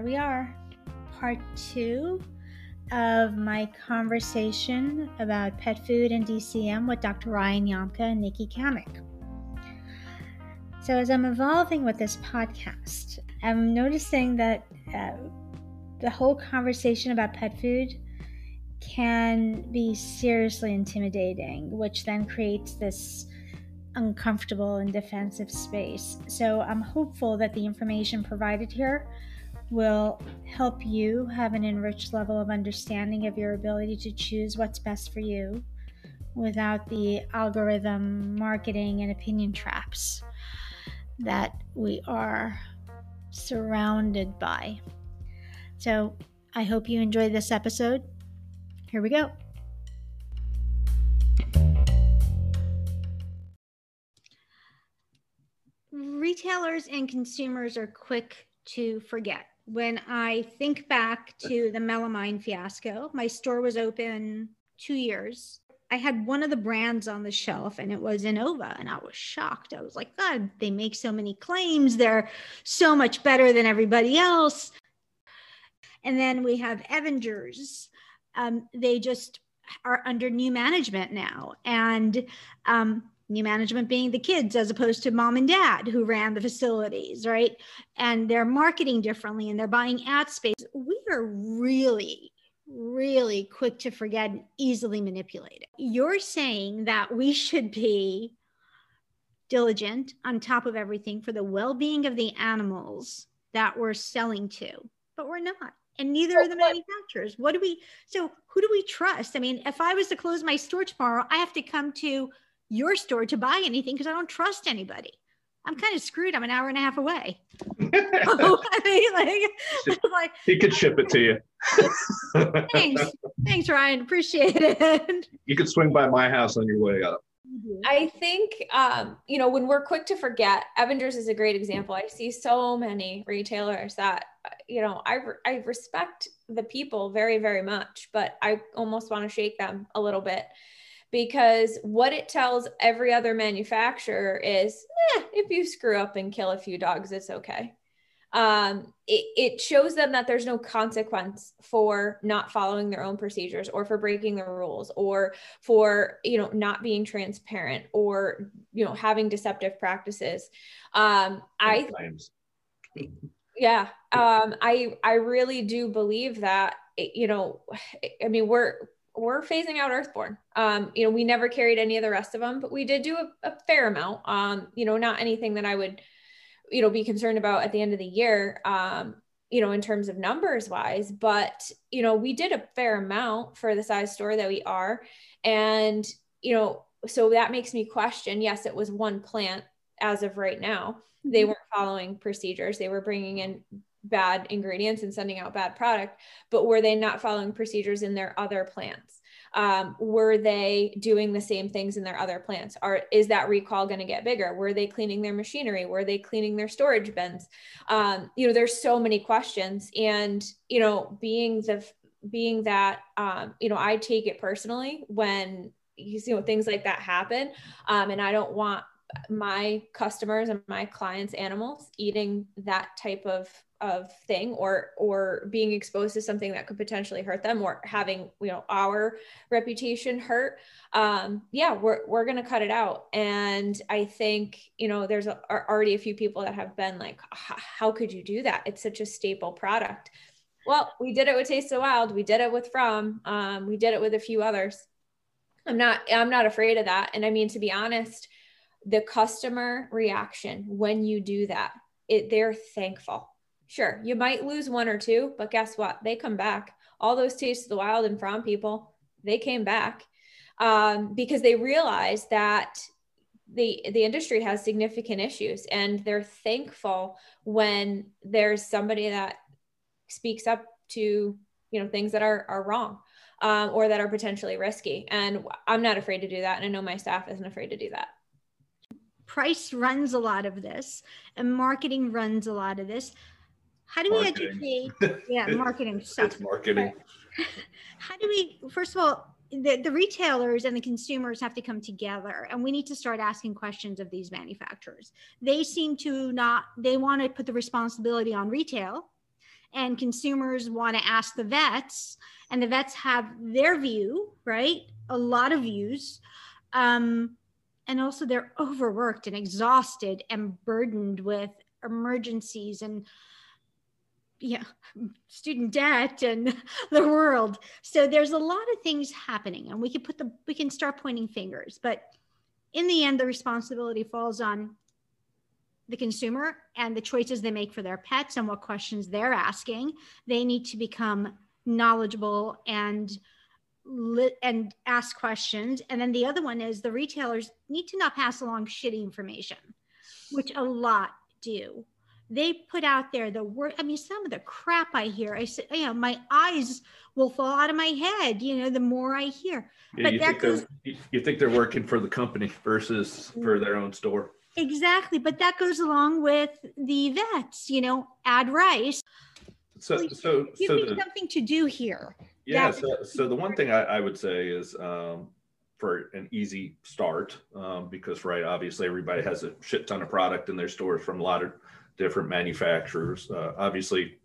here we are, part two of my conversation about pet food and DCM with Dr. Ryan Yamka and Nicci Cammack. So, as I'm evolving with this podcast, I'm noticing that uh, the whole conversation about pet food can be seriously intimidating, which then creates this uncomfortable and defensive space. So I'm hopeful that the information provided here will help you have an enriched level of understanding of your ability to choose what's best for you without the algorithm, marketing, and opinion traps that we are surrounded by. So I hope you enjoyed this episode. Here we go. Retailers and consumers are quick to forget. When I think back to the melamine fiasco, my store was open two years. I had one of the brands on the shelf and it was Innova, and I was shocked. I was like, God, they make so many claims. They're so much better than everybody else. And then we have Evangers, um, they just are under new management now. And um, new management being the kids as opposed to mom and dad who ran the facilities, right? And they're marketing differently and they're buying ad space. We are really, really quick to forget and easily manipulated. You're saying that we should be diligent on top of everything for the well being of the animals that we're selling to, but we're not and neither are the manufacturers. What do we, so who do we trust? I mean, if I was to close my store tomorrow, I have to come to your store to buy anything because I don't trust anybody. I'm kind of screwed. I'm an hour and a half away. I mean, like, like, he could ship it to you. thanks, thanks, Ryan. Appreciate it. You could swing by my house on your way up. I think, um, you know, when we're quick to forget, Evangers is a great example. I see so many retailers that, you know, I, re- I respect the people very, very much, but I almost want to shake them a little bit because what it tells every other manufacturer is eh, if you screw up and kill a few dogs, it's okay. Um, it, it shows them that there's no consequence for not following their own procedures or for breaking the rules or for you know not being transparent or you know having deceptive practices. Um, i yeah um, i i really do believe that you know i mean we're we're phasing out earthborn. Um, you know we never carried any of the rest of them but we did do a, a fair amount. Um, you know not anything that i would you know be concerned about at the end of the year um you know in terms of numbers wise but you know we did a fair amount for the size store that we are. And you know so that makes me question yes it was one plant as of right now. They mm-hmm. weren't following procedures. They were bringing in bad ingredients and sending out bad product but were they not following procedures in their other plants? Um, were they doing the same things in their other plants? Are is that recall going to get bigger? Were they cleaning their machinery? Were they cleaning their storage bins? Um, you know there's so many questions and you know being the being that um, you know i take it personally when you know things like that happen um, and i don't want my customers and my clients animals eating that type of of thing or or being exposed to something that could potentially hurt them or having you know our reputation hurt um yeah we're we're going to cut it out. And i think you know there's a, already a few people that have been like how could you do that? It's such a staple product. Well we did it with taste of wild. We did it with Fromm um, we did it with a few others. I'm not i'm not afraid of that. And i mean to be honest the customer reaction when you do that it, they're thankful Sure, you might lose one or two, but guess what? They come back. All those Taste of the Wild and Fromm people, they came back um, because they realized that the the industry has significant issues, and they're thankful when there's somebody that speaks up to you know things that are are wrong um, or that are potentially risky. And I'm not afraid to do that, and I know my staff isn't afraid to do that price runs a lot of this and marketing runs a lot of this how do marketing. we educate? Yeah, marketing stuff. It's marketing. How do we, first of all, the, the retailers and the consumers have to come together and we need to start asking questions of these manufacturers. They seem to not, they want to put the responsibility on retail and consumers want to ask the vets and the vets have their view right a lot of views um, and also they're overworked and exhausted and burdened with emergencies and yeah student debt and the world. So there's a lot of things happening and we can put the we can start pointing fingers but in the end the responsibility falls on the consumer and the choices they make for their pets and what questions they're asking. They need to become knowledgeable and and ask questions. And then the other one is the retailers need to not pass along shitty information which a lot do they put out there the word i mean some of the crap i hear i said you know my eyes will fall out of my head you know the more i hear. Yeah, but you, that think goes, you think they're working for the company versus for their own store. Exactly but that goes along with the vets you know add rice. So so give so me the, something to do here. Yeah so, so the one thing I, I would say is um, for an easy start um, because right obviously everybody has a shit ton of product in their stores from a lot of different manufacturers. Uh, obviously,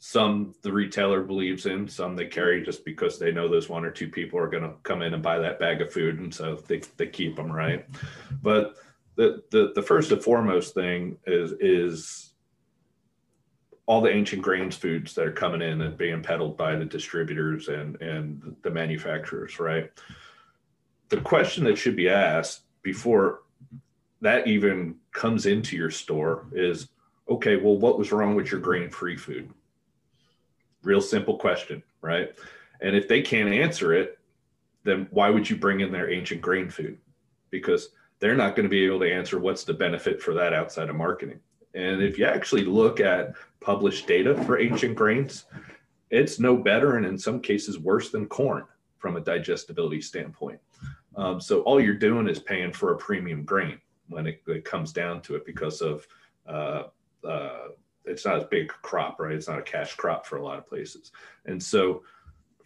some the retailer believes in, some they carry just because they know those one or two people are going to come in and buy that bag of food, and so they, they keep them right. But the, the the first and foremost thing is is all the ancient grains foods that are coming in and being peddled by the distributors and and the manufacturers, right? The question that should be asked before that even comes into your store is okay, well, what was wrong with your grain free food? Real simple question, right? And if they can't answer it, then why would you bring in their ancient grain food? Because they're not going to be able to answer what's the benefit for that outside of marketing. And if you actually look at published data for ancient grains, it's no better and in some cases worse than corn from a digestibility standpoint. Um, so all you're doing is paying for a premium grain when it, it comes down to it because of uh, uh, it's not a big crop, right? It's not a cash crop for a lot of places. And so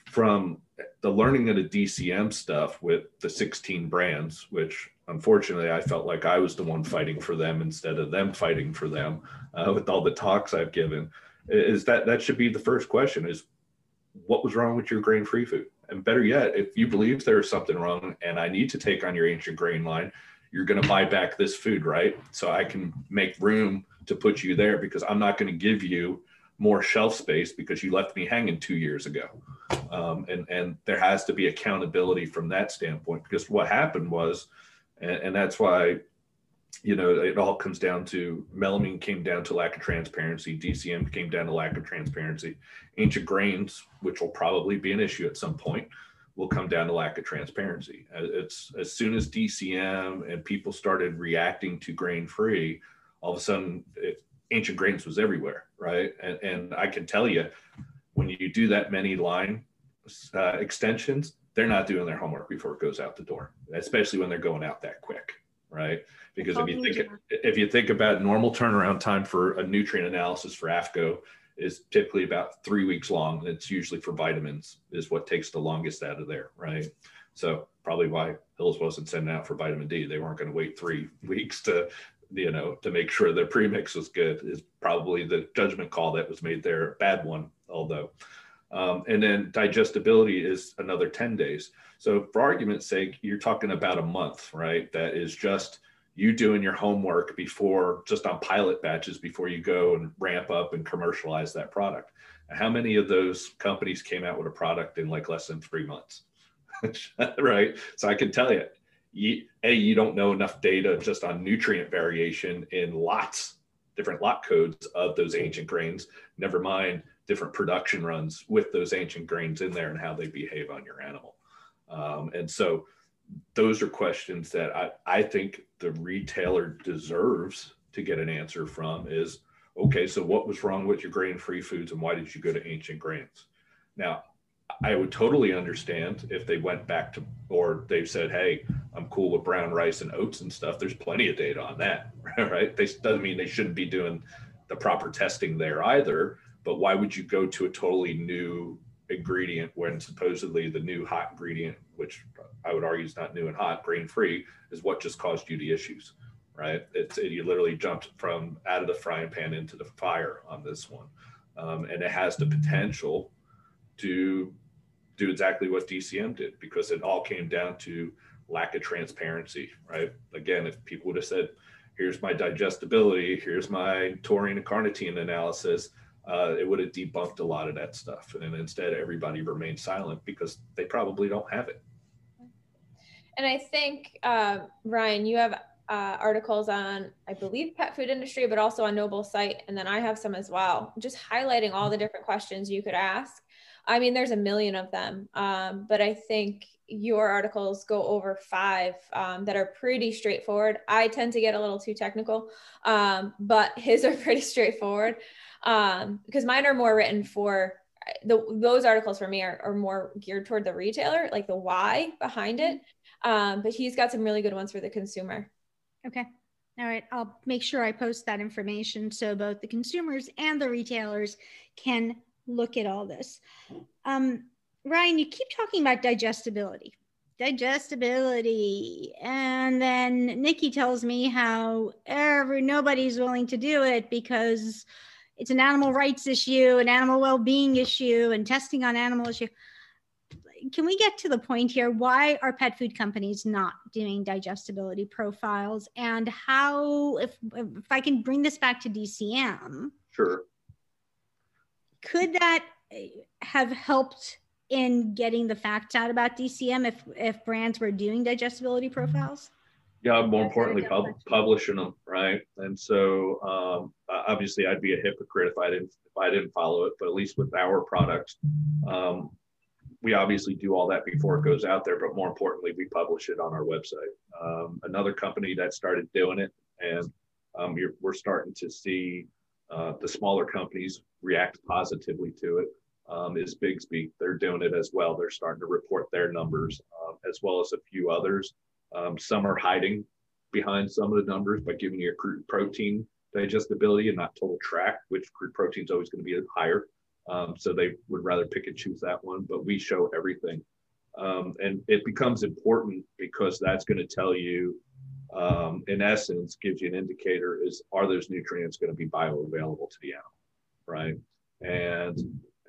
from the learning of the DCM stuff with the 16 brands, which unfortunately I felt like I was the one fighting for them instead of them fighting for them uh, with all the talks I've given, is that that should be the first question is what was wrong with your grain free food? And better yet, if you believe there is something wrong and I need to take on your ancient grain line, you're going to buy back this food, right? So I can make room to put you there because I'm not going to give you more shelf space because you left me hanging two years ago. Um, and, and there has to be accountability from that standpoint because what happened was, and, and that's why, you know, it all comes down to melamine came down to lack of transparency. DCM came down to lack of transparency. Ancient grains, which will probably be an issue at some point, will come down to lack of transparency. It's as soon as DCM and people started reacting to grain free, all of a sudden it, ancient grains was everywhere, right? And, and I can tell you, when you do that many line uh, extensions, they're not doing their homework before it goes out the door, especially when they're going out that quick, right? Because if you think if you think about normal turnaround time for a nutrient analysis for AAFCO, is typically about three weeks long. And it's usually for vitamins is what takes the longest out of there, right? So probably why Hills wasn't sending out for vitamin D. They weren't going to wait three weeks to, you know, to make sure their premix was good. Is probably the judgment call that was made there, bad one, although. Um, and then digestibility is another 10 days. So for argument's sake, you're talking about a month, right? That is just you doing your homework before just on pilot batches before you go and ramp up and commercialize that product? How many of those companies came out with a product in like less than three months? Right? So i can tell you, you a you don't know enough data just on nutrient variation in lots different lot codes of those ancient grains. Never mind different production runs with those ancient grains in there and how they behave on your animal. Um, and so those are questions that I, I think the retailer deserves to get an answer from is okay so what was wrong with your grain free foods and why did you go to ancient grains? Now i would totally understand if they went back to or they've said hey i'm cool with brown rice and oats and stuff. There's plenty of data on that right? They doesn't mean they shouldn't be doing the proper testing there either but why would you go to a totally new ingredient when supposedly the new hot ingredient, which I would argue is not new and hot, grain free, is what just caused you the issues, right? It's it, you literally jumped from out of the frying pan into the fire on this one. um, and it has the potential to do exactly what DCM did because it all came down to lack of transparency, right? Again, if people would have said, here's my digestibility, here's my taurine and carnitine analysis, uh, it would have debunked a lot of that stuff. And instead, everybody remained silent because they probably don't have it. And I think, uh, Ryan, you have uh, articles on, I believe, pet food industry, but also on Noble site. And then I have some as well, just highlighting all the different questions you could ask. I mean, there's a million of them, um, but I think your articles go over five um, that are pretty straightforward. I tend to get a little too technical, um, but his are pretty straightforward um, because mine are more written for the those articles for me are, are more geared toward the retailer, like the why behind it. Um, but he's got some really good ones for the consumer. Okay. All right. I'll make sure I post that information so both the consumers and the retailers can look at all this. Um, Ryan, you keep talking about digestibility, digestibility, and then Nicci tells me how every nobody's willing to do it because it's an animal rights issue, an animal well-being issue, and testing on animal issue. Can we get to the point here? Why are pet food companies not doing digestibility profiles, and how, if if I can bring this back to DCM, sure, could that have helped in getting the facts out about DCM if if brands were doing digestibility profiles? Yeah, more importantly, pub- publishing them, right? And so, um, obviously, I'd be a hypocrite if I didn't if I didn't follow it. But at least with our products, um, we obviously do all that before it goes out there. But more importantly, we publish it on our website. Um, another company that started doing it, and um, we're starting to see uh, the smaller companies react positively to it um, is Bixbi. They're doing it as well. They're starting to report their numbers, um, as well as a few others. Um, some are hiding behind some of the numbers by giving you a crude protein digestibility and not total tract, which crude protein is always going to be higher. Um, so they would rather pick and choose that one, but we show everything. Um, and it becomes important because that's going to tell you, um, in essence, gives you an indicator is are those nutrients going to be bioavailable to the animal, right? And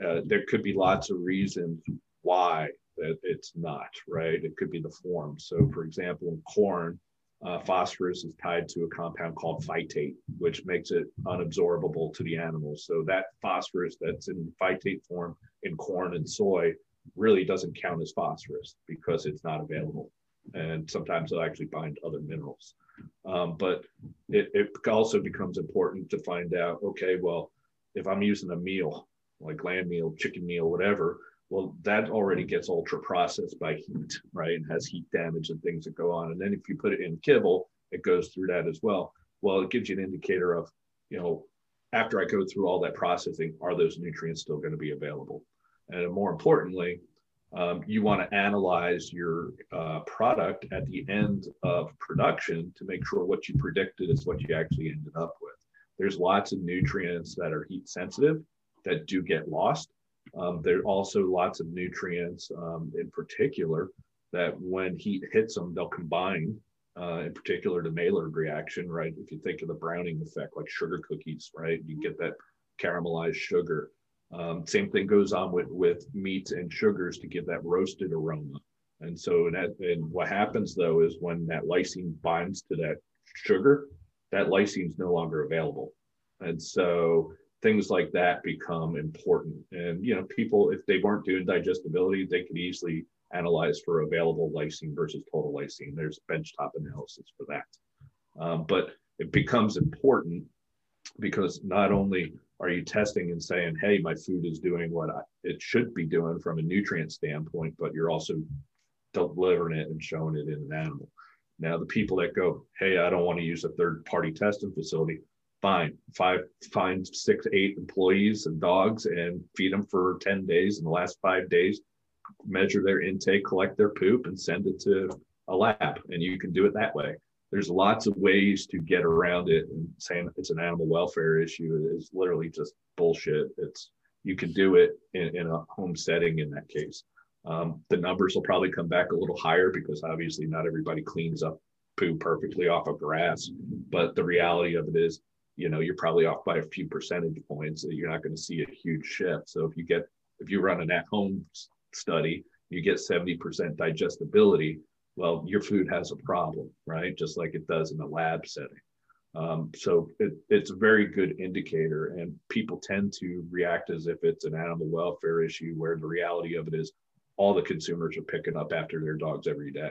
uh, there could be lots of reasons why that it's not right. It could be the form. So, for example, in corn, uh, phosphorus is tied to a compound called phytate, which makes it unabsorbable to the animals. So that phosphorus that's in phytate form in corn and soy really doesn't count as phosphorus because it's not available. And sometimes it'll actually bind other minerals. Um, but it, it also becomes important to find out okay, well, if I'm using a meal like lamb meal, chicken meal, whatever, well, that already gets ultra processed by heat, right? And has heat damage and things that go on. And then if you put it in kibble, it goes through that as well. Well, it gives you an indicator of, you know, after I go through all that processing, are those nutrients still going to be available? And more importantly, um, you want to analyze your uh, product at the end of production to make sure what you predicted is what you actually ended up with. There's lots of nutrients that are heat sensitive that do get lost. Um, there are also lots of nutrients um, in particular that when heat hits them, they'll combine, uh, in particular the Maillard reaction, right? If you think of the browning effect, like sugar cookies, right? You get that caramelized sugar. Um, same thing goes on with, with meats and sugars to give that roasted aroma. And so, that, and what happens though is when that lysine binds to that sugar, that lysine is no longer available. And so things like that become important. And you know, people if they weren't doing digestibility, they could easily analyze for available lysine versus total lysine. There's benchtop analysis for that. Um, but it becomes important because not only are you testing and saying, "Hey, my food is doing what I, it should be doing from a nutrient standpoint," but you're also delivering it and showing it in an animal. Now, the people that go, "Hey, I don't want to use a third-party testing facility," fine. Five, find six, eight employees and dogs and feed them for 10 days. In the last five days, measure their intake, collect their poop, and send it to a lab. And you can do it that way. There's lots of ways to get around it. And saying it's an animal welfare issue is literally just bullshit. It's you can do it in, in a home setting in that case. Um, the numbers will probably come back a little higher because obviously not everybody cleans up poo perfectly off of grass. But the reality of it is you know you're probably off by a few percentage points that you're not going to see a huge shift. So if you get if you run an at home study you get 70% digestibility well your food has a problem right? Just like it does in a lab setting. Um, so it, it's a very good indicator and people tend to react as if it's an animal welfare issue where the reality of it is all the consumers are picking up after their dogs every day.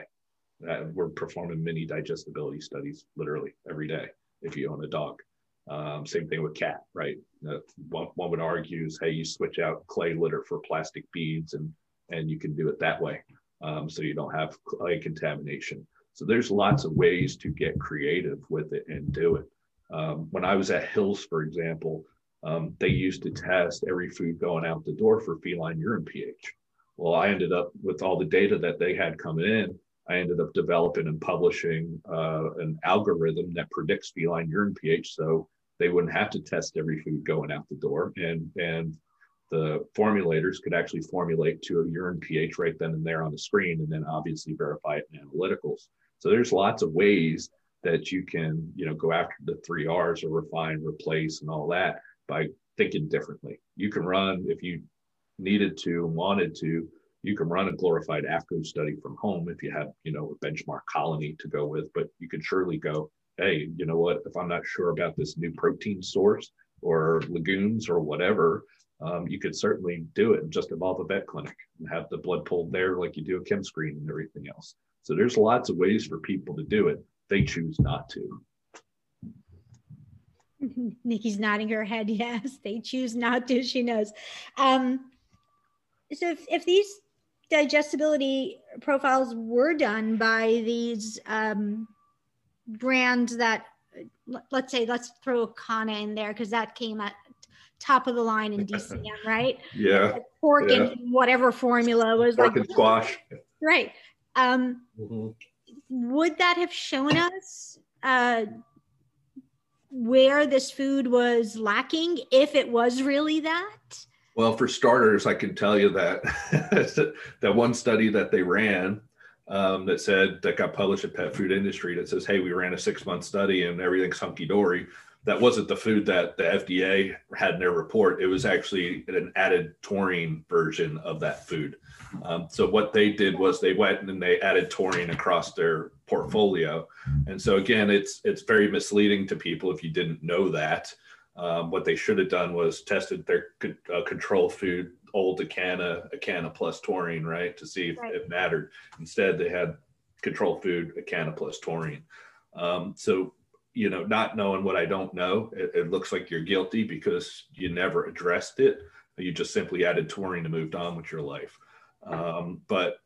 Uh, we're performing mini digestibility studies literally every day if you own a dog um, same thing with cat, right? Uh, one, one would argue is, hey, you switch out clay litter for plastic beads, and and you can do it that way, um, so you don't have clay contamination. So there's lots of ways to get creative with it and do it. Um, when I was at Hills, for example, um, they used to test every food going out the door for feline urine pH. Well, I ended up with all the data that they had coming in. I ended up developing and publishing uh, an algorithm that predicts feline urine pH. So they wouldn't have to test every food going out the door and and the formulators could actually formulate to a urine pH right then and there on the screen and then obviously verify it in analyticals. So there's lots of ways that you can, you know, go after the three R's or refine, replace, and all that by thinking differently. You can run if you needed to, wanted to, you can run a glorified AAFCO study from home if you have, you know, a benchmark colony to go with, but you can surely go hey, you know what? If I'm not sure about this new protein source or legumes or whatever, um, you could certainly do it and just involve a vet clinic and have the blood pulled there like you do a chem screen and everything else. So there's lots of ways for people to do it. They choose not to. Nicci's nodding her head. Yes, they choose not to. She knows. Um, so if, if these digestibility profiles were done by these um, brands that let's say let's throw Acana in there because that came at top of the line in DCM, right? Yeah. pork yeah. and whatever formula was pork like and squash. Right. Um, mm-hmm. Would that have shown us uh, where this food was lacking if it was really that? Well, for starters, I can tell you that that one study that they ran um, that said that got published at Pet Food Industry that says, "Hey, we ran a six month study and everything's hunky dory." That wasn't the food that the FDA had in their report. It was actually an added taurine version of that food. Um, so what they did was they went and they added taurine across their portfolio. And so again, it's it's very misleading to people if you didn't know that. Um, what they should have done was tested their uh, control food old Acana, Acana plus taurine, right, to see if right. it mattered. Instead, they had control food, Acana plus taurine. Um, so, you know, not knowing what I don't know, it, it, looks like you're guilty because you never addressed it. You just simply added taurine and moved on with your life. Um, but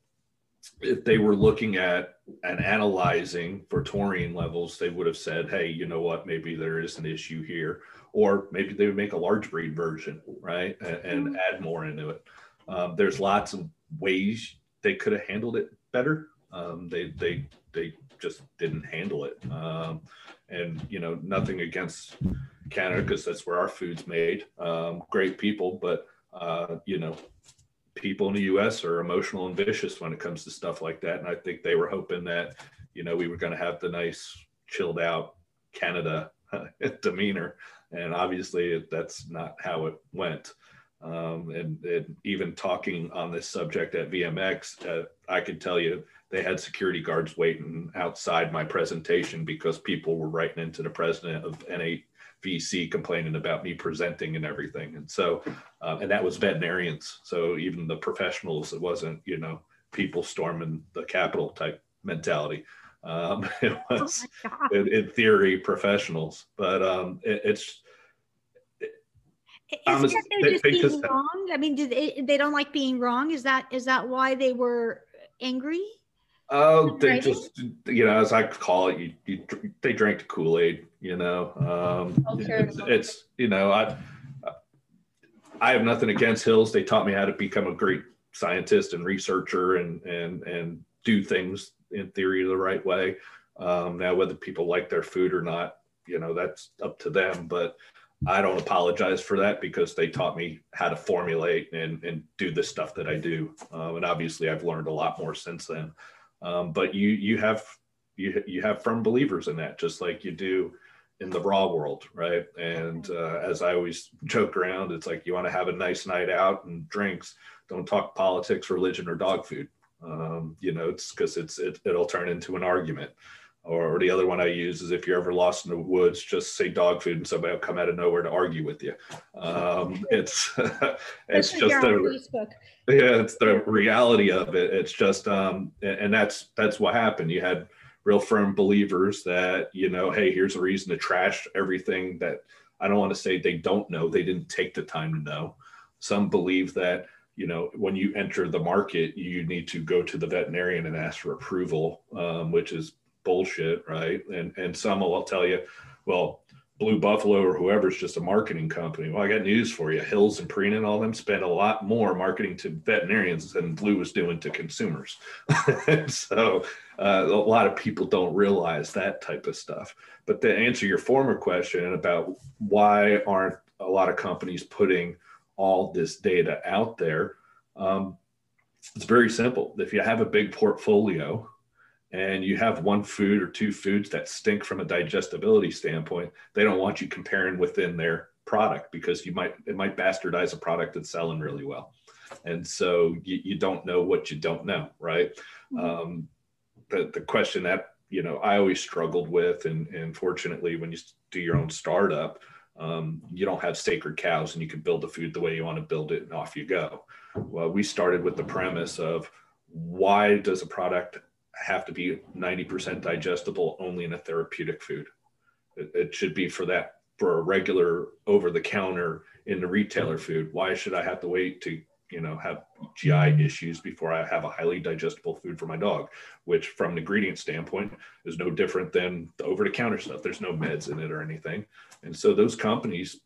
if they were looking at and analyzing for taurine levels, they would have said, hey, you know what, maybe there is an issue here or maybe they would make a large breed version, right, and, and mm-hmm. add more into it. Um, there's lots of ways they could have handled it better. Um, they they they just didn't handle it. Um, and you know, nothing against Canada because that's where our food's made. Um, great people, but uh, you know, people in the U.S. are emotional and vicious when it comes to stuff like that. And I think they were hoping that you know we were going to have the nice, chilled out Canada demeanor and obviously that's not how it went. Um, and, and, even talking on this subject at VMX, uh, I can tell you they had security guards waiting outside my presentation because people were writing into the president of NAVC complaining about me presenting and everything. And so, uh, and that was veterinarians. So even the professionals, it wasn't, you know, people storming the Capitol type mentality. Um, it oh was, oh in, in, theory, professionals, but um, it, it's. Is that they're just being wrong? I mean, do they, they don't like being wrong? Is that is that why they were angry? Oh, they just you know, as I call it, you, you they drank the Kool Aid. You know, um, it's, it's you know, I I have nothing against Hills. They taught me how to become a great scientist and researcher and and and do things in theory the right way. Um, now, whether people like their food or not, you know, that's up to them. But I don't apologize for that because they taught me how to formulate and, and do the stuff that I do. Um, and obviously, I've learned a lot more since then. Um, but you you have you you have firm believers in that, just like you do in the raw world, right? And uh, as I always joke around, it's like you want to have a nice night out and drinks. Don't talk politics, religion, or dog food. Um, you know, it's because it's it, it'll turn into an argument. Or the other one I use is if you're ever lost in the woods, just say dog food, and somebody will come out of nowhere to argue with you. Um, it's it's just a, yeah, it's the reality of it. It's just um, and that's that's what happened. You had real firm believers that you know hey here's a reason to trash everything that i don't want to say they don't know they didn't take the time to know some believe that you know when you enter the market you need to go to the veterinarian and ask for approval um, which is bullshit right and and some will tell you well Blue Buffalo or whoever's just a marketing company. Well, I got news for you. Hills and Purina and all them spend a lot more marketing to veterinarians than Blue was doing to consumers. so uh, a lot of people don't realize that type of stuff. But to answer your former question about why aren't a lot of companies putting all this data out there, um, it's very simple. If you have a big portfolio and you have one food or two foods that stink from a digestibility standpoint, they don't want you comparing within their product because you might it might bastardize a product that's selling really well. And so you, you don't know what you don't know, right? Mm-hmm. Um, the the question that you know I always struggled with, and and fortunately, when you do your own startup, um, you don't have sacred cows, and you can build the food the way you want to build it, and off you go. Well, we started with the premise of why does a product have to be 90% digestible only in a therapeutic food. It, it should be for that for a regular over the counter in the retailer food. Why should I have to wait to you know have GI issues before I have a highly digestible food for my dog, which from an ingredient standpoint is no different than the over the counter stuff. There's no meds in it or anything. And so those companies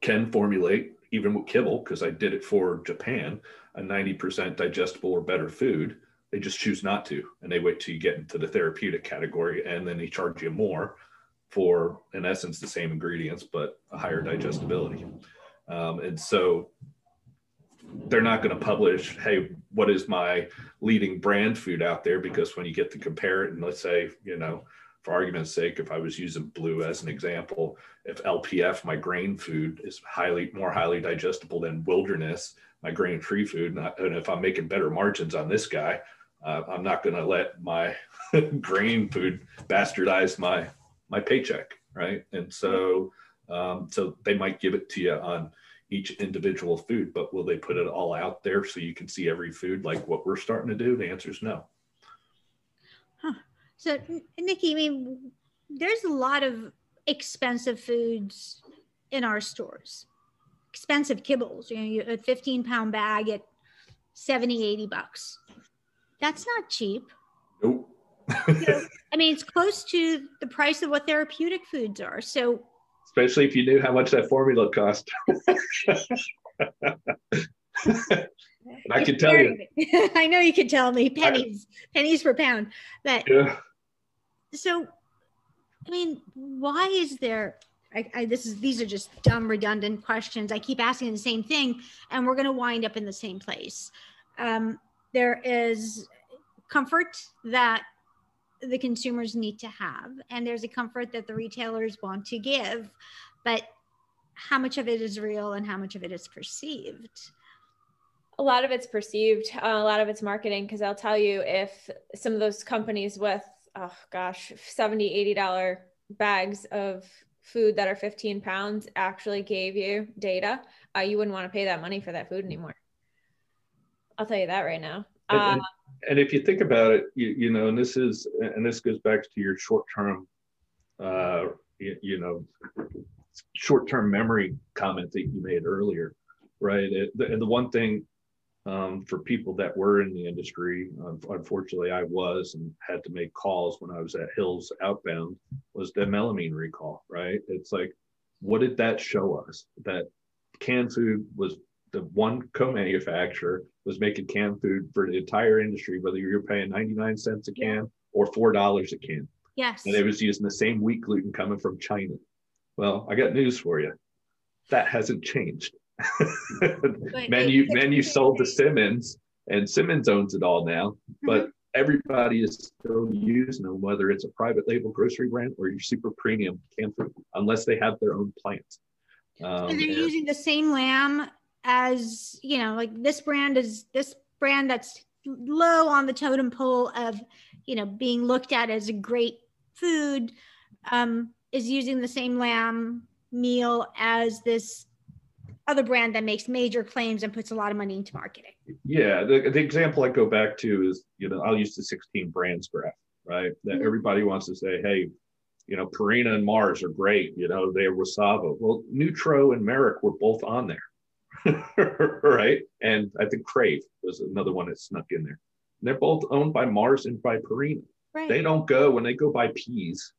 can formulate even with kibble because I did it for Japan, a 90% digestible or better food they just choose not to, and they wait till you get into the therapeutic category, and then they charge you more for, in essence, the same ingredients but a higher digestibility. Um, and so they're not going to publish, hey, what is my leading brand food out there? Because when you get to compare it, and let's say, you know, for argument's sake, if I was using blue as an example, if LPF, my grain food, is highly more highly digestible than wilderness, my grain free food, and, I, and if I'm making better margins on this guy, uh, I'm not going to let my grain food bastardize my my paycheck, right? And so um, so they might give it to you on each individual food, but will they put it all out there so you can see every food like what we're starting to do? The answer is no. Huh. So, Nicci, I mean, there's a lot of expensive foods in our stores, expensive kibbles, you know, a 15 pound bag at 70, 80 bucks. That's not cheap. Nope. I mean, it's close to the price of what therapeutic foods are. So, especially if you knew how much that formula cost. I can tell you. I know you can tell me pennies, I, pennies per pound. But yeah. so, I mean, why is there? I, I, this is these are just dumb, redundant questions. I keep asking the same thing, and we're going to wind up in the same place. Um, there is comfort that the consumers need to have. And there's a comfort that the retailers want to give but how much of it is real and how much of it is perceived? A lot of it's perceived uh, a lot of it's marketing because i'll tell you if some of those companies with oh gosh 70 80 dollar bags of food that are 15 pounds actually gave you data uh, you wouldn't want to pay that money for that food anymore. I'll tell you that right now. And, and, uh, and if you think about it, you, you, know, and this is, and this goes back to your short-term, uh, you, you know, short-term memory comment that you made earlier, right? It, the, and the one thing um, for people that were in the industry, unfortunately, I was and had to make calls when I was at Hills Outbound, was the melamine recall, right? It's like, what did that show us? That canned food was the one co-manufacturer was making canned food for the entire industry, whether you're paying 99 cents a can or $4 a can. Yes. And it was using the same wheat gluten coming from China. Well, I got news for you. That hasn't changed. menu menu sold to Simmons and Simmons owns it all now. Mm-hmm. But everybody is still using them, whether it's a private label grocery brand or your super premium canned food, unless they have their own plant. Um, and they're and, using the same lamb as you know, like this brand is this brand that's low on the totem pole of you know being looked at as a great food um, is using the same lamb meal as this other brand that makes major claims and puts a lot of money into marketing. Yeah, the, the example I go back to is, you know, I'll use the 16 brands graph, right? That mm-hmm. everybody wants to say, hey, you know, Purina and Mars are great. You know, they're WSAVA. Well, Nutro and Merrick were both on there, right? And I think Crave was another one that snuck in there. And they're both owned by Mars and by Purina. Right. They don't go when they go buy peas.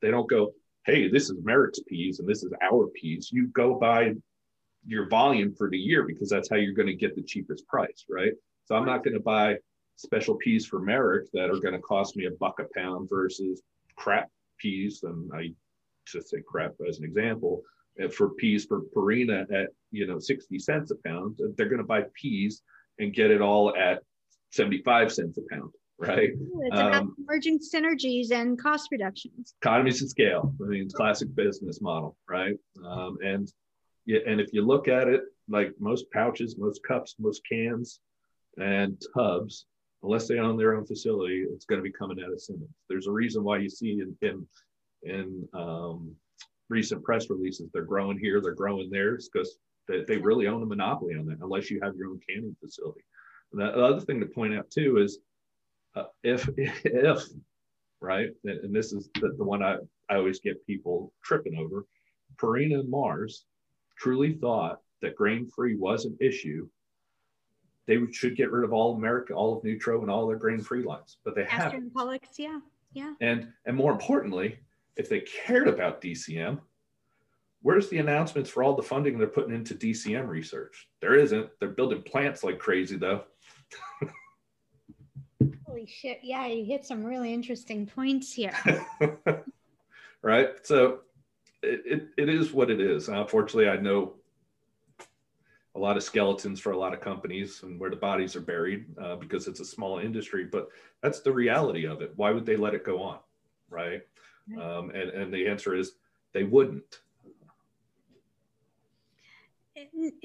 They don't go, hey, this is Merrick's peas and this is our peas. You go buy your volume for the year because that's how you're going to get the cheapest price, right? So I'm not going to buy special peas for Merrick that are going to cost me a buck a pound versus crap peas. And I just say crap as an example for peas for Purina at you know 60 cents a pound. They're going to buy peas and get it all at 75 cents a pound right? It's about um, merging synergies and cost reductions. Economies of scale. I mean, classic business model, right? Um, and yeah, and if you look at it, like most pouches, most cups, most cans, and tubs, unless they own their own facility, it's going to be coming out of Simmons. There's a reason why you see in in, in um, recent press releases they're growing here, they're growing there, because they, they really own a monopoly on that, unless you have your own canning facility. And the other thing to point out too is uh, if if right, and this is the, the one I, I always get people tripping over, Purina and Mars truly thought that grain free was an issue, they should get rid of all America, all of Nutro, and all their grain free lines. But they haven't. Pollux, yeah, yeah. And and more importantly, if they cared about DCM, where's the announcements for all the funding they're putting into DCM research? There isn't. They're building plants like crazy though. Holy shit! Yeah, you hit some really interesting points here. right. So it, it, it is what it is. Unfortunately, I know a lot of skeletons for a lot of companies and where the bodies are buried uh, because it's a small industry, but that's the reality of it. Why would they let it go on? Right. Um, and, and the answer is they wouldn't.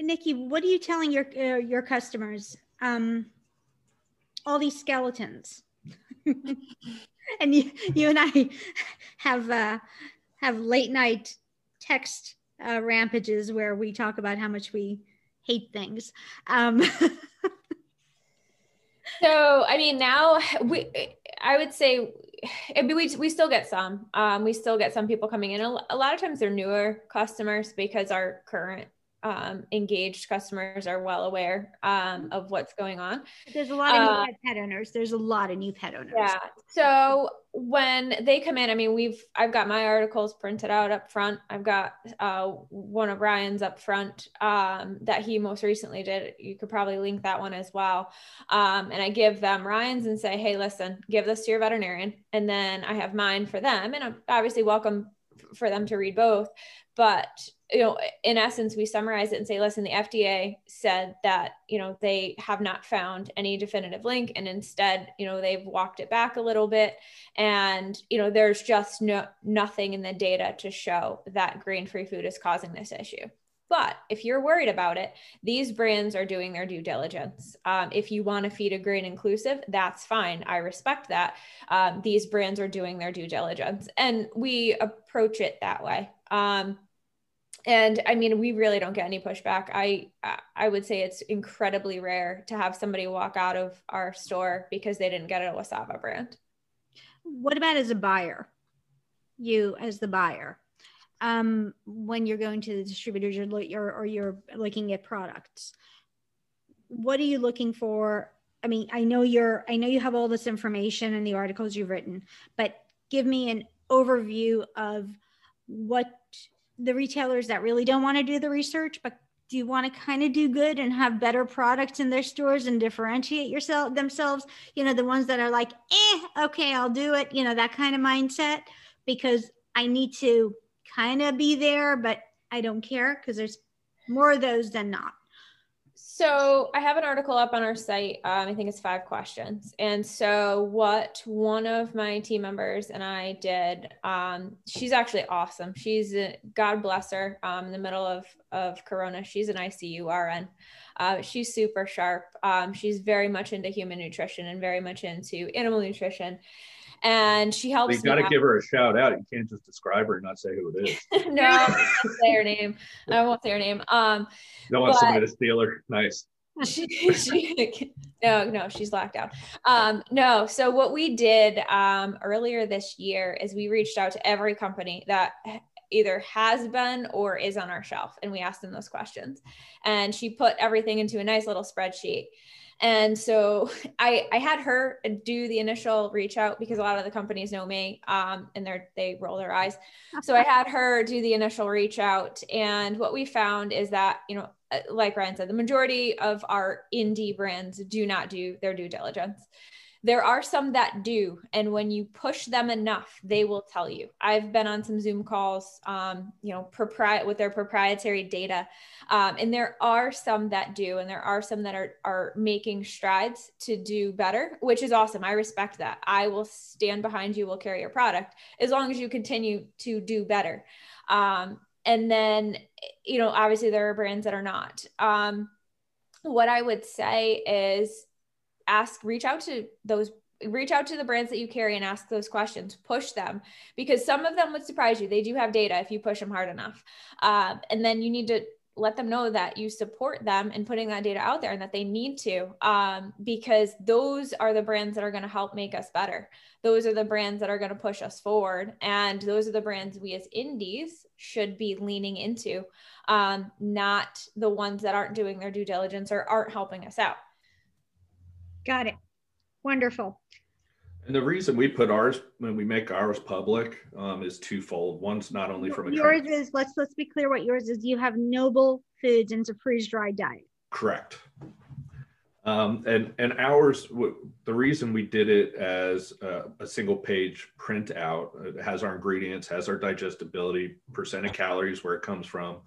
Nicci, what are you telling your uh, your customers? Um, all these skeletons, and you, you and I have uh, have late night text uh, rampages where we talk about how much we hate things. Um, so, I mean, now we, I would say, I mean, we, we still get some, um, we still get some people coming in. A lot of times they're newer customers because our current um, engaged customers are well aware um, of what's going on. There's a lot of uh, pet owners. There's a lot of new pet owners. Yeah. So when they come in, I mean, we've I've got my articles printed out up front. I've got uh, one of Ryan's up front um, that he most recently did. You could probably link that one as well. Um, and I give them Ryan's and say, hey, listen, give this to your veterinarian, and then I have mine for them, and I'm obviously welcome for them to read both. But you know, in essence, we summarize it and say, listen, the FDA said that, you know, they have not found any definitive link. And instead, you know, they've walked it back a little bit. And, you know, there's just no nothing in the data to show that grain-free food is causing this issue. But if you're worried about it, these brands are doing their due diligence. Um, if you want to feed a grain inclusive, that's fine. I respect that. Um, these brands are doing their due diligence, and we approach it that way. Um, and I mean, we really don't get any pushback. I I would say it's incredibly rare to have somebody walk out of our store because they didn't get a WSAVA brand. What about as a buyer? You as the buyer, um, when you're going to the distributors, you're, you're or you're looking at products. What are you looking for? I mean, I know you're. I know you have all this information in the articles you've written, but give me an overview of what the retailers that really don't want to do the research, but do you want to kind of do good and have better products in their stores and differentiate yourself themselves? You know, the ones that are like, eh, okay, I'll do it. You know, that kind of mindset because I need to kind of be there, but I don't care because there's more of those than not. So I have an article up on our site. Um, I think it's five questions. And so what one of my team members and I did, um, she's actually awesome. She's a, God bless her. Um, in the middle of of Corona, she's an ICU RN. Uh, she's super sharp. Um, she's very much into human nutrition and very much into animal nutrition and she helps. You got to give her a shout out. You can't just describe her and not say who it is. no, I won't say her name. I won't say her name. Um, don't want somebody to steal her. Nice. she, she, no, no, she's locked out. Um, no, so what we did um, earlier this year is we reached out to every company that either has been or is on our shelf, and we asked them those questions. And she put everything into a nice little spreadsheet. And so I, I had her do the initial reach out because a lot of the companies know me um, and they're, they roll their eyes. So I had her do the initial reach out. And what we found is that, you know, uh, like Ryan said, the majority of our indie brands do not do their due diligence. There are some that do, and when you push them enough, they will tell you. I've been on some Zoom calls, um, you know, propri- with their proprietary data, um, and there are some that do, and there are some that are are making strides to do better, which is awesome. I respect that. I will stand behind you. Will carry your product as long as you continue to do better. Um, and then, you know, obviously there are brands that are not. Um, what I would say is ask reach out to those reach out to the brands that you carry and ask those questions. Push them because some of them would surprise you. They do have data if you push them hard enough. Um, and then you need to let them know that you support them in putting that data out there and that they need to um, because those are the brands that are going to help make us better. Those are the brands that are going to push us forward and those are the brands we as indies should be leaning into um, not the ones that aren't doing their due diligence or aren't helping us out Got it. Wonderful. And the reason we put ours when we make ours public um, is twofold. One's not only from a yours is let's let's be clear what yours is. You have noble foods into freeze dried diet. Correct. Um, and and ours, the reason we did it as a, a, single page printout, it has our ingredients, has our digestibility, percent of calories, where it comes from,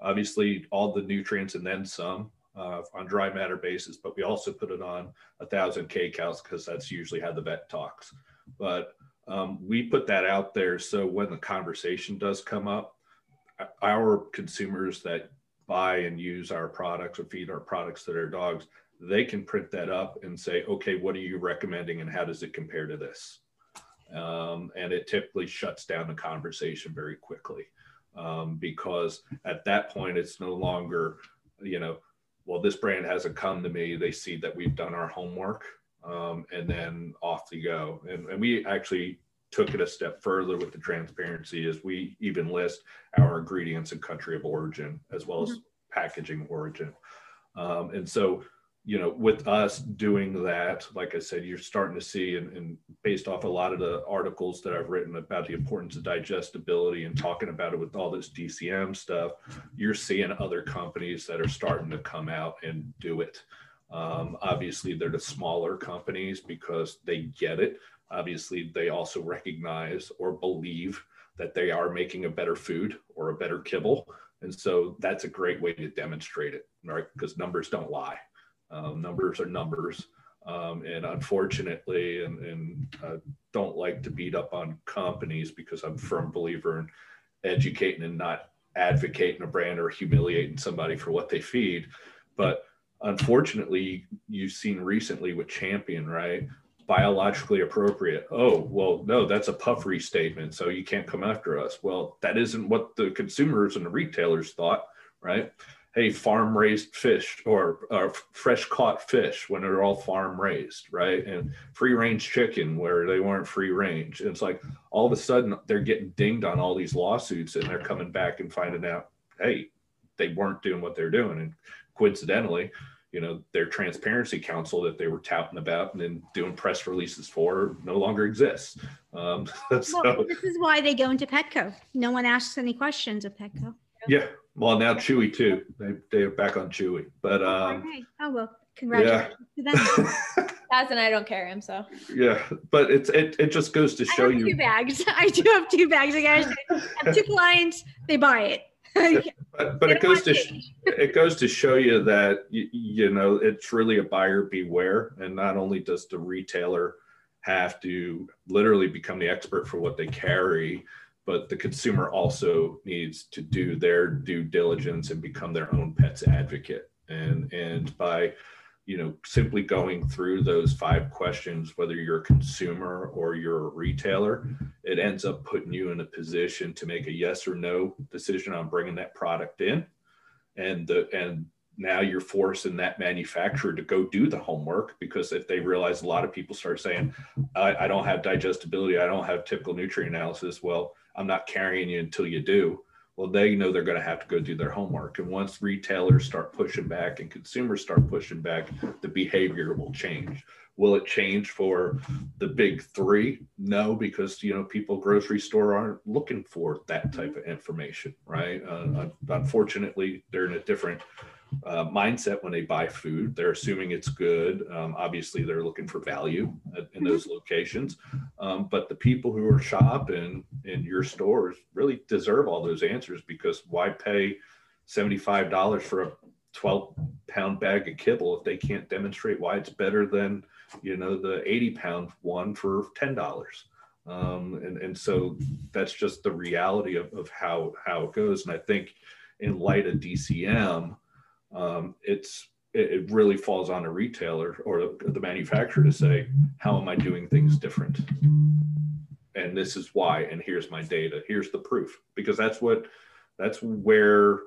obviously all the nutrients and then some uh, on dry matter basis, but we also put it on a thousand kcals because that's usually how the vet talks. But um, we put that out there so when the conversation does come up, our consumers that buy and use our products or feed our products to their dogs, they can print that up and say, okay, what are you recommending and how does it compare to this? Um, and it typically shuts down the conversation very quickly um, because at that point it's no longer, you know, well, this brand hasn't come to me. They see that we've done our homework, um, and then off they go. And, and we actually took it a step further with the transparency as we even list our ingredients and country of origin as well mm-hmm. as packaging origin. Um, and so you know, with us doing that, like I said, you're starting to see, and, and, based off a lot of the articles that I've written about the importance of digestibility and talking about it with all this DCM stuff, you're seeing other companies that are starting to come out and do it. Um, obviously, they're the smaller companies because they get it. Obviously, they also recognize or believe that they are making a better food or a better kibble. And so that's a great way to demonstrate it, right? Because numbers don't lie. Um, numbers are numbers. Um, and unfortunately, and, and uh, don't like to beat up on companies because I'm a firm believer in educating and not advocating a brand or humiliating somebody for what they feed. But unfortunately, you've seen recently with Champion, right? Biologically appropriate. Oh, well, no, that's a puffery statement. So you can't come after us. Well, that isn't what the consumers and the retailers thought, right? Hey, farm raised fish or, or fresh caught fish when they're all farm raised, right? And free range chicken where they weren't free range. And it's like all of a sudden they're getting dinged on all these lawsuits and they're coming back and finding out, hey, they weren't doing what they're doing. And coincidentally, you know, their transparency council that they were touting about and then doing press releases for no longer exists. Um, so, well, this is why they go into Petco. No one asks any questions of Petco. Yeah, well, now Chewy too. They they're back on Chewy, but um, okay. oh well, congratulations yeah. to them. As and I don't carry him, so yeah. But it's it, it just goes to show you two bags. I do have two bags. I, I have two clients. They buy it. but, but it goes to it goes to show you that you, you know it's really a buyer beware and not only does the retailer have to literally become the expert for what they carry but the consumer also needs to do their due diligence and become their own pet's advocate. And and by you know simply going through those five questions whether you're a consumer or you're a retailer it ends up putting you in a position to make a yes or no decision on bringing that product in. And the and now you're forcing that manufacturer to go do the homework because if they realize a lot of people start saying I, I don't have digestibility i don't have typical nutrient analysis well i'm not carrying you until you do well, they know they're going to have to go do their homework. And once retailers start pushing back and consumers start pushing back, the behavior will change. Will it change for the big three? No, because you know people grocery store aren't looking for that type of information, right? Uh, unfortunately, they're in a different uh, mindset when they buy food. They're assuming it's good. Um, obviously, they're looking for value in mm-hmm. those locations. Um, but the people who are shopping in your stores really deserve all those answers because why pay $75 for a 12 pound bag of kibble if they can't demonstrate why it's better than, you know, the 80 pound one for $10? Um, and, and so that's just the reality of, of how, how it goes. And I think in light of DCM, um, it's it, it, really falls on a retailer or the manufacturer to say, how am I doing things different? And this is why, and here's my data, here's the proof, because that's what that's where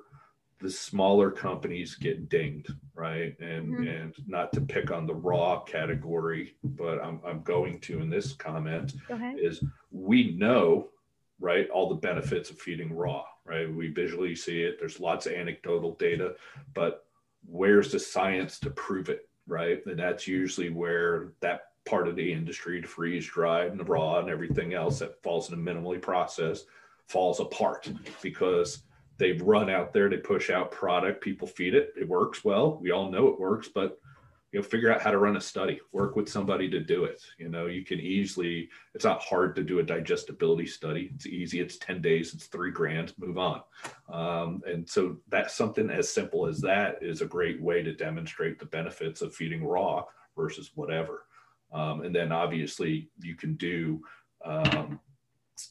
the smaller companies get dinged, right? And mm-hmm. and not to pick on the raw category, but I'm I'm going to in this comment is we know, right, all the benefits of feeding raw right? We visually see it. There's lots of anecdotal data, but where's the science to prove it, right? And that's usually where that part of the industry, the freeze dried and the raw and everything else that falls in a minimally processed falls apart because they've run out there, they push out product, people feed it, it works well. We all know it works, but you know figure out how to run a study work with somebody to do it. You know you can easily it's not hard to do a digestibility study. It's easy. It's 10 days. It's three grand. Move on. Um, and so that's something as simple as that is a great way to demonstrate the benefits of feeding raw versus whatever. Um, and then obviously you can do um,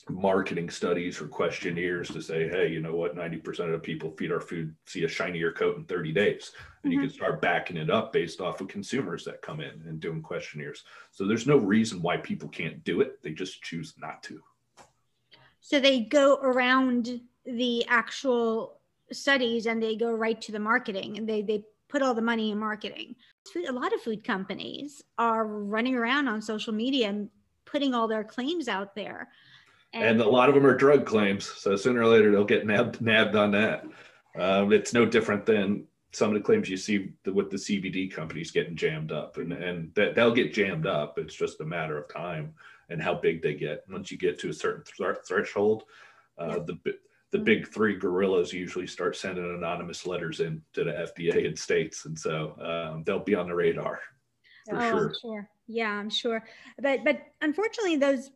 marketing studies or questionnaires to say, hey, you know what, 90% of the people feed our food see a shinier coat in 30 days. And mm-hmm. you can start backing it up based off of consumers that come in and doing questionnaires. So there's no reason why people can't do it. They just choose not to. So they go around the actual studies and they go right to the marketing and they, they put all the money in marketing. A lot of food companies are running around on social media and putting all their claims out there and, and a lot of them are drug claims. So sooner or later they'll get nabbed, nabbed on that. Um, it's no different than some of the claims you see with the CBD companies getting jammed up, and and that they'll get jammed up. It's just a matter of time and how big they get. Once you get to a certain th- threshold, uh, the the big three gorillas usually start sending anonymous letters in to the FDA and states, and so um, they'll be on the radar for oh, sure. I'm sure. Yeah, I'm sure. But but unfortunately, those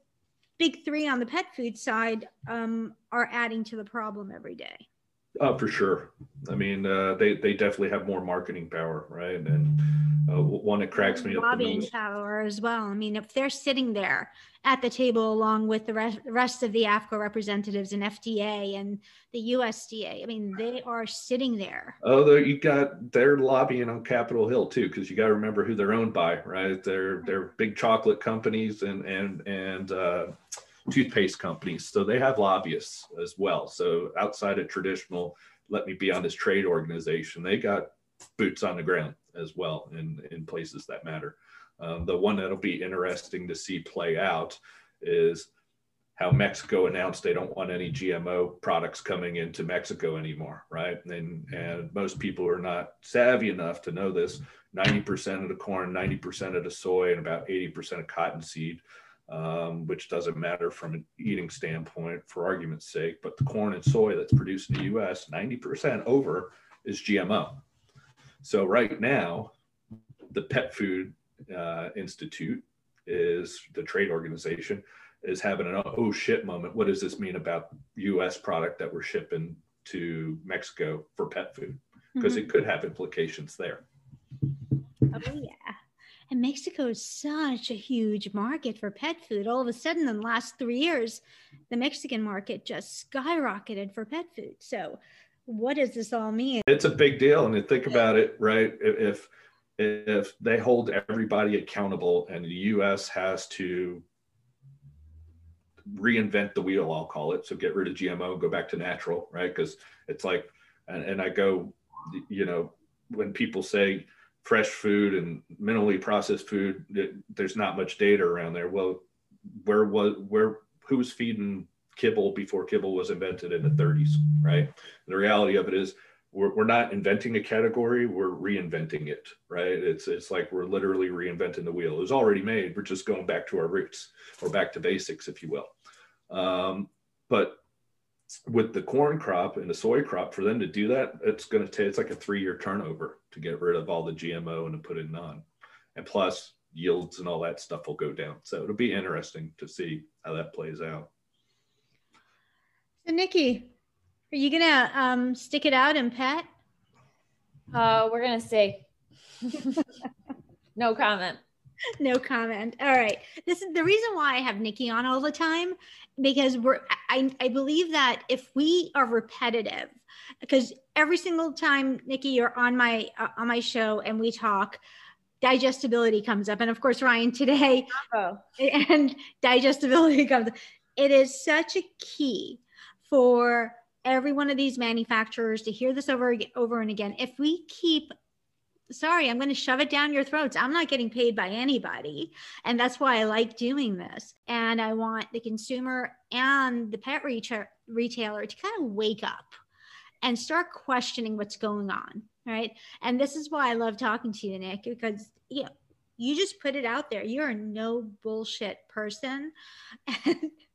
big three on the pet food side um, are adding to the problem every day. Oh, for sure. I mean, uh, they they definitely have more marketing power, right? And uh, one that cracks me up. Lobbying power as well. I mean, if they're sitting there at the table along with the rest, rest of the AAFCO representatives and FDA and the USDA, I mean, they are sitting there. Oh, you got they're lobbying on Capitol Hill too, because you got to remember who they're owned by, right? They're they're big chocolate companies and and and. Toothpaste companies. So they have lobbyists as well. So outside of traditional, let me be on this trade organization, they got boots on the ground as well in, in places that matter. Um, the one that'll be interesting to see play out is how Mexico announced they don't want any GMO products coming into Mexico anymore, right? And and most people are not savvy enough to know this. 90% of the corn, 90% of the soy, and about 80% of cottonseed um, which doesn't matter from an eating standpoint for argument's sake, but the corn and soy that's produced in the US, 90% over is GMO. So right now, the Pet Food uh, Institute is the trade organization is having an oh shit moment. What does this mean about US product that we're shipping to Mexico for pet food because mm-hmm. it could have implications there. Oh, yeah. And Mexico is such a huge market for pet food. All of a sudden, in the last three years, the Mexican market just skyrocketed for pet food. So, what does this all mean? It's a big deal. And think about it, right? If if they hold everybody accountable and the US has to reinvent the wheel, I'll call it. So get rid of GMO, go back to natural, right? Because it's like, and, and I go, you know, when people say fresh food and minimally processed food, there's not much data around there. Well, where was where who was feeding kibble before kibble was invented in the 30s, right? The reality of it is we're, we're not inventing a category, we're reinventing it, right? It's it's like we're literally reinventing the wheel. It was already made. We're just going back to our roots or back to basics, if you will. Um, but with the corn crop and the soy crop, for them to do that, it's going to take it's like a three year turnover to get rid of all the GMO and to put in none. And plus, yields and all that stuff will go down. So it'll be interesting to see how that plays out. So, Nicci, are you gonna um, stick it out and pet? Uh, we're gonna see. no comment. No comment. All right. This is the reason why I have Nicci on all the time because we're I, I believe that if we are repetitive because every single time Nicci you're on my uh, on my show and we talk digestibility comes up and of course ryan today oh. and digestibility comes up. it is such a key for every one of these manufacturers to hear this over over and again if we keep sorry, I'm going to shove it down your throats. I'm not getting paid by anybody. And that's why I like doing this. And I want the consumer and the pet retailer to kind of wake up and start questioning what's going on. Right. And this is why I love talking to you, Nick, because you know, you just put it out there. You're a no bullshit person.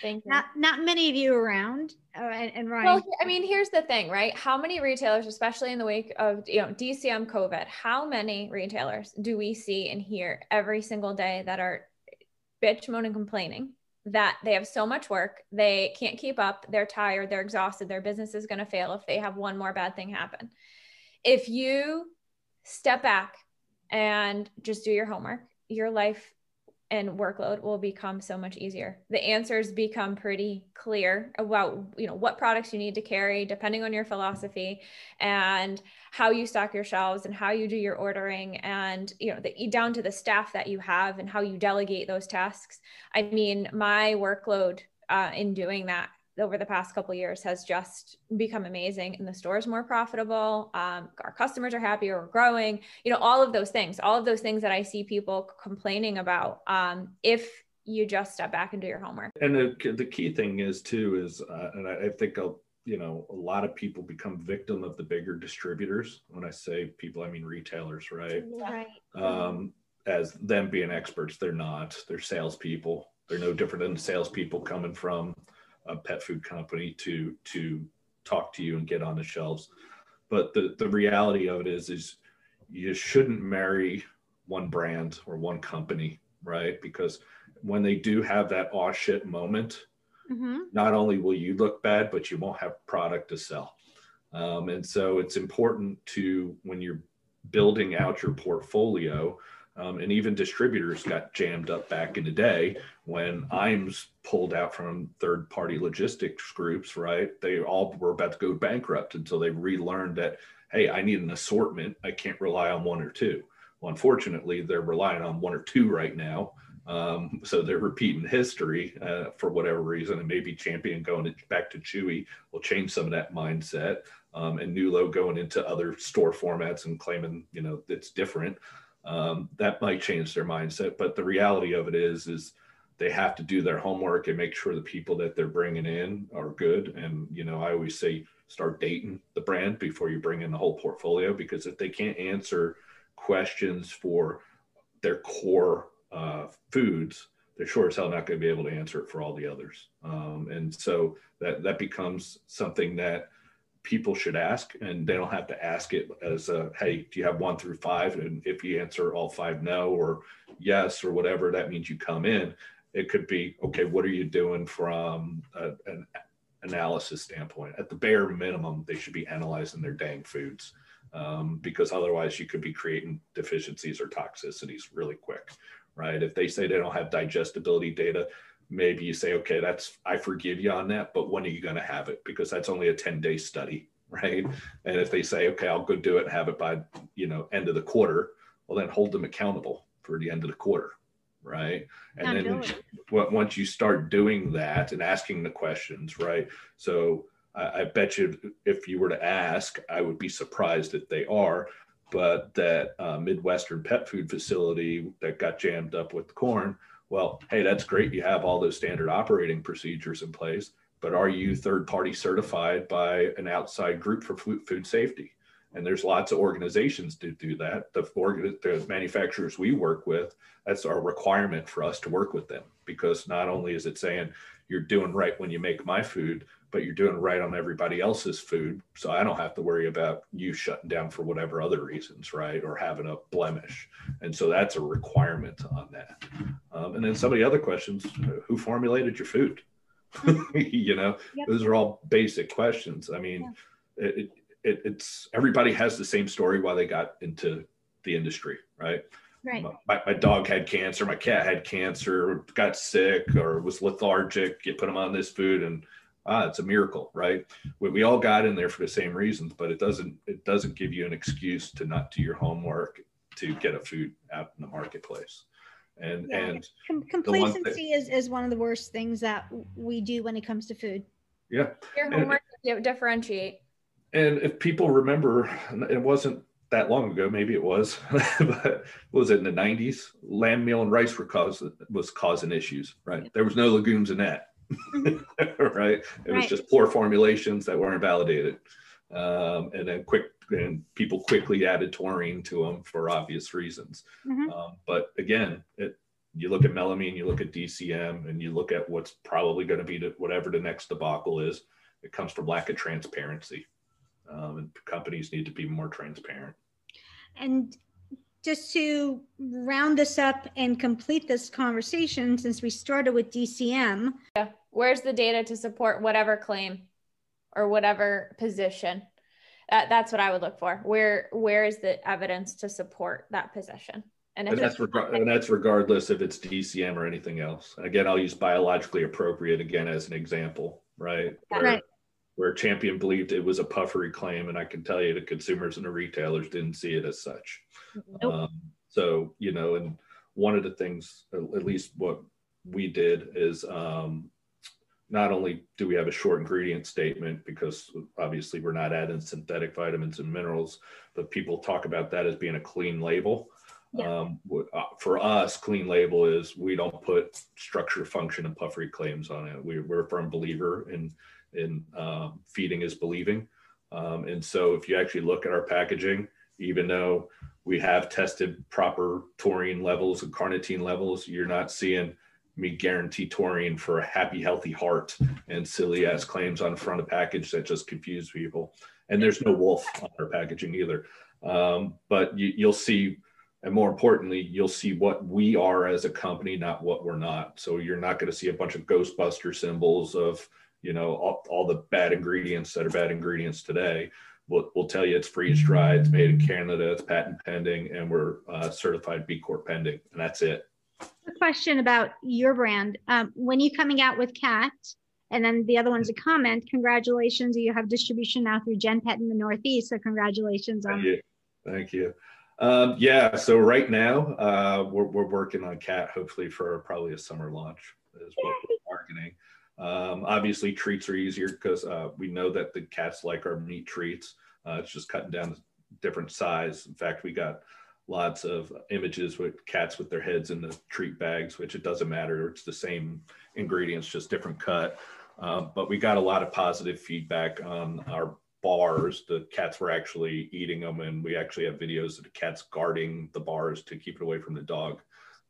Thank you. Not, not many of you around. Uh, and, and Ryan. Well, I mean, here's the thing, right? How many retailers, especially in the wake of you know DCM COVID, how many retailers do we see and hear every single day that are bitch moaning, complaining that they have so much work, they can't keep up, they're tired, they're exhausted, their business is going to fail if they have one more bad thing happen. If you step back and just do your homework, your life and workload will become so much easier. The answers become pretty clear about, you know, what products you need to carry depending on your philosophy and how you stock your shelves and how you do your ordering and, you know, the, down to the staff that you have and how you delegate those tasks. I mean, my workload uh, in doing that over the past couple years has just become amazing and the store is more profitable um, our customers are happier we're growing you know all of those things all of those things that i see people complaining about um, if you just step back and do your homework. And the, the key thing is too is uh, and I, I think I'll, you know a lot of people become victim of the bigger distributors. When i say people i mean retailers right? Right. Um, as them being experts they're not. They're salespeople. They're no different than salespeople coming from a pet food company to to talk to you and get on the shelves. But the the reality of it is is you shouldn't marry one brand or one company, right? Because when they do have that aw shit moment, mm-hmm. not only will you look bad, but you won't have product to sell. Um, and so it's important to when you're building out your portfolio um, and even distributors got jammed up back in the day when IAMS pulled out from third party logistics groups, right? They all were about to go bankrupt until they relearned that, hey, I need an assortment. I can't rely on one or two. Well, unfortunately, they're relying on one or two right now. Um, so they're repeating history uh, for whatever reason. And maybe Champion going back to Chewy will change some of that mindset. Um, and Nulo going into other store formats and claiming, you know, it's different um, that might change their mindset. But the reality of it is, is they have to do their homework and make sure the people that they're bringing in are good. And you know, I always say start dating the brand before you bring in the whole portfolio because if they can't answer questions for their core uh, foods, they're sure as hell not going to be able to answer it for all the others. Um, and so that that becomes something that people should ask and they don't have to ask it as a hey do you have one through five and if you answer all five no or yes or whatever that means you come in it could be okay what are you doing from a, an analysis standpoint. At the bare minimum, they should be analyzing their dang foods um, because otherwise you could be creating deficiencies or toxicities really quick, right? If they say they don't have digestibility data, maybe you say, okay, that's I forgive you on that, but when are you going to have it? Because that's only a 10 day study, right? And if they say, okay, I'll go do it and have it by you know end of the quarter, well then hold them accountable for the end of the quarter, right? And then once you, once you start doing that and asking the questions, right? So I, I bet you if you were to ask, I would be surprised if they are. But that uh, Midwestern pet food facility that got jammed up with the corn, well, hey, that's great. You have all those standard operating procedures in place, but are you third party certified by an outside group for food, food safety? And there's lots of organizations to do that. The, the manufacturers we work with, that's our requirement for us to work with them because not only is it saying you're doing right when you make my food, but you're doing right on everybody else's food. So I don't have to worry about you shutting down for whatever other reasons, right? Or having a blemish. And so that's a requirement on that. Um, and then some of the other questions who formulated your food? you know, yep. those are all basic questions. I mean, yeah. it, it, it's everybody has the same story why they got into the industry, right? Right. My, my, dog had cancer, my cat had cancer, got sick or was lethargic. You put them on this food and ah, it's a miracle, right? We, we all got in there for the same reasons, but it doesn't it doesn't give you an excuse to not do your homework to get a food out in the marketplace. And yeah, and com- complacency is, is one of the worst things that we do when it comes to food. Yeah. Your homework and, differentiate. And if people remember, it wasn't that long ago, maybe it was, but was it in the 90s? Lamb meal and rice were cause was causing issues, right? There was no legumes in that. right? It was just poor formulations that weren't validated. Um, and then quick and people quickly added taurine to them for obvious reasons. Mm-hmm. Um, but again, it, you look at melamine, you look at DCM, and you look at what's probably going to be the, whatever the next debacle is. It comes from lack of transparency, um, and companies need to be more transparent. And just to round this up and complete this conversation, since we started with DCM. Yeah. Where's the data to support whatever claim or whatever position? That, that's what I would look for. Where where is the evidence to support that position? And, and that's reg- and that's regardless if it's DCM or anything else. Again, I'll use biologically appropriate again as an example, right? Where, right. Where Champion believed it was a puffery claim, and I can tell you the consumers and the retailers didn't see it as such. Nope. Um, so you know, and one of the things, at least what we did, is um, not only do we have a short ingredient statement because obviously we're not adding synthetic vitamins and minerals, but people talk about that as being a clean label. Yeah. Um, uh, for us, clean label is we don't put structure, function, and puffery claims on it. We, are a firm believer in in um, feeding is believing, um, and so if you actually look at our packaging, even though we have tested proper taurine levels and carnitine levels, you're not seeing me guarantee taurine for a happy, healthy heart and silly ass claims on front of package that just confuse people. And there's no wolf on our packaging either. Um, but you, you'll see, and more importantly, you'll see what we are as a company, not what we're not. So you're not going to see a bunch of Ghostbuster symbols of, you know, all, all the bad ingredients that are bad ingredients today. We'll, we'll tell you it's freeze dried, it's made in Canada, it's patent pending, and we're uh, certified B Corp pending, and that's it a question about your brand. Um, when you coming out with Cat, and then the other one's a comment. Congratulations, you have distribution now through Gen Pet in the Northeast. So congratulations on. Thank you. Thank you. Um, yeah. So right now uh, we're we're working on Cat. Hopefully for probably a summer launch is what Yay. Um, obviously, treats are easier because uh, we know that the cats like our meat treats. Uh, it's just cutting down different size. In fact, we got lots of images with cats with their heads in the treat bags, which it doesn't matter. It's the same ingredients, just different cut. Um, but we got a lot of positive feedback on our bars. The cats were actually eating them, and we actually have videos of the cats guarding the bars to keep it away from the dog.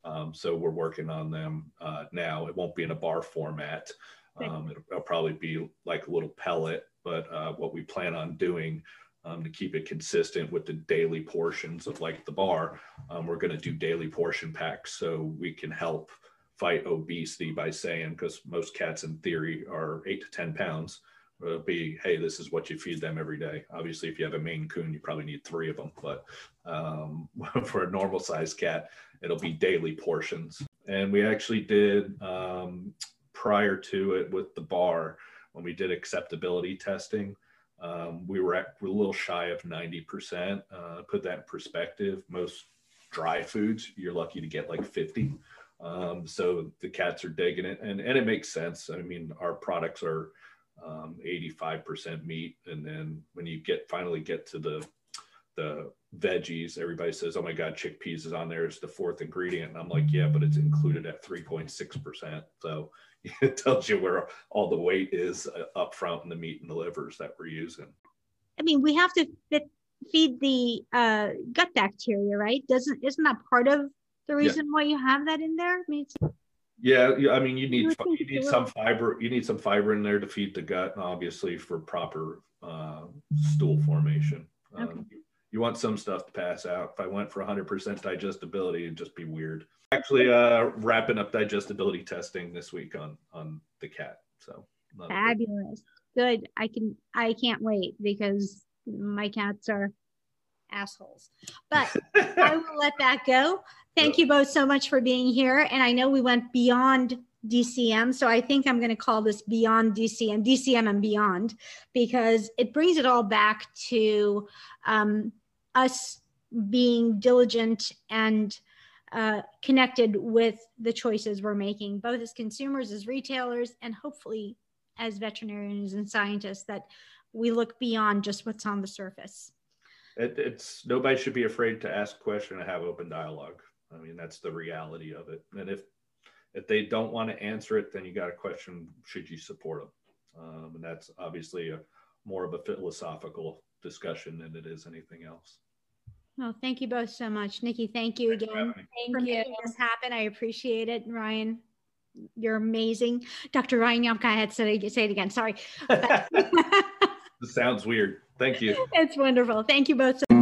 Um, so we're working on them uh, now. It won't be in a bar format. Um, it'll, it'll, probably be like a little pellet. But uh, what we plan on doing um, to keep it consistent with the daily portions of like the bar. Um, we're going to do daily portion packs so we can help fight obesity by saying because most cats in theory are eight to ten pounds it'll be hey this is what you feed them every day obviously if you have a maine coon you probably need three of them but um, for a normal sized cat it'll be daily portions and we actually did um, prior to it with the bar when we did acceptability testing um, we were at a little shy of 90% uh, put that in perspective most dry foods you're lucky to get like 50 um, so the cats are digging it and, and it makes sense i mean our products are um, 85% meat. And then when you get finally get to the the veggies, everybody says, "Oh my God, chickpeas is on there It's the fourth ingredient." And I'm like, "Yeah, but it's included at 3.6%." So it tells you where all the weight is uh, up front in the meat and the livers that we're using. I mean, we have to fit, feed the uh, gut bacteria, right? Doesn't isn't that part of the reason yeah. why you have that in there? I mean, yeah, I mean, you need you need some fiber. You need some fiber in there to feed the gut, obviously, for proper uh, stool formation. Um, okay. You want some stuff to pass out. If I went for 100% digestibility, it'd just be weird. Actually, uh, wrapping up digestibility testing this week on on the cat. So fabulous, good. I can I can't wait because my cats are assholes. But I will let that go. Thank you both so much for being here. And I know we went beyond DCM. So I think I'm going to call this Beyond DCM, DCM and Beyond, because it brings it all back to um, us being diligent and uh, connected with the choices we're making, both as consumers, as retailers, and hopefully as veterinarians and scientists, that we look beyond just what's on the surface. It, it's nobody should be afraid to ask a question and have open dialogue. I mean, that's the reality of it. And if if they don't want to answer it, then you got a question: Should you support them? Um, and that's obviously a more of a philosophical discussion than it is anything else. Well, thank you both so much, Nicci. Thank you Thanks again thank for you. making this happen. I appreciate it, Ryan. You're amazing, Dr. Ryan Yamka. I had to say, say it again. Sorry. this sounds weird. Thank you. It's wonderful. Thank you both. So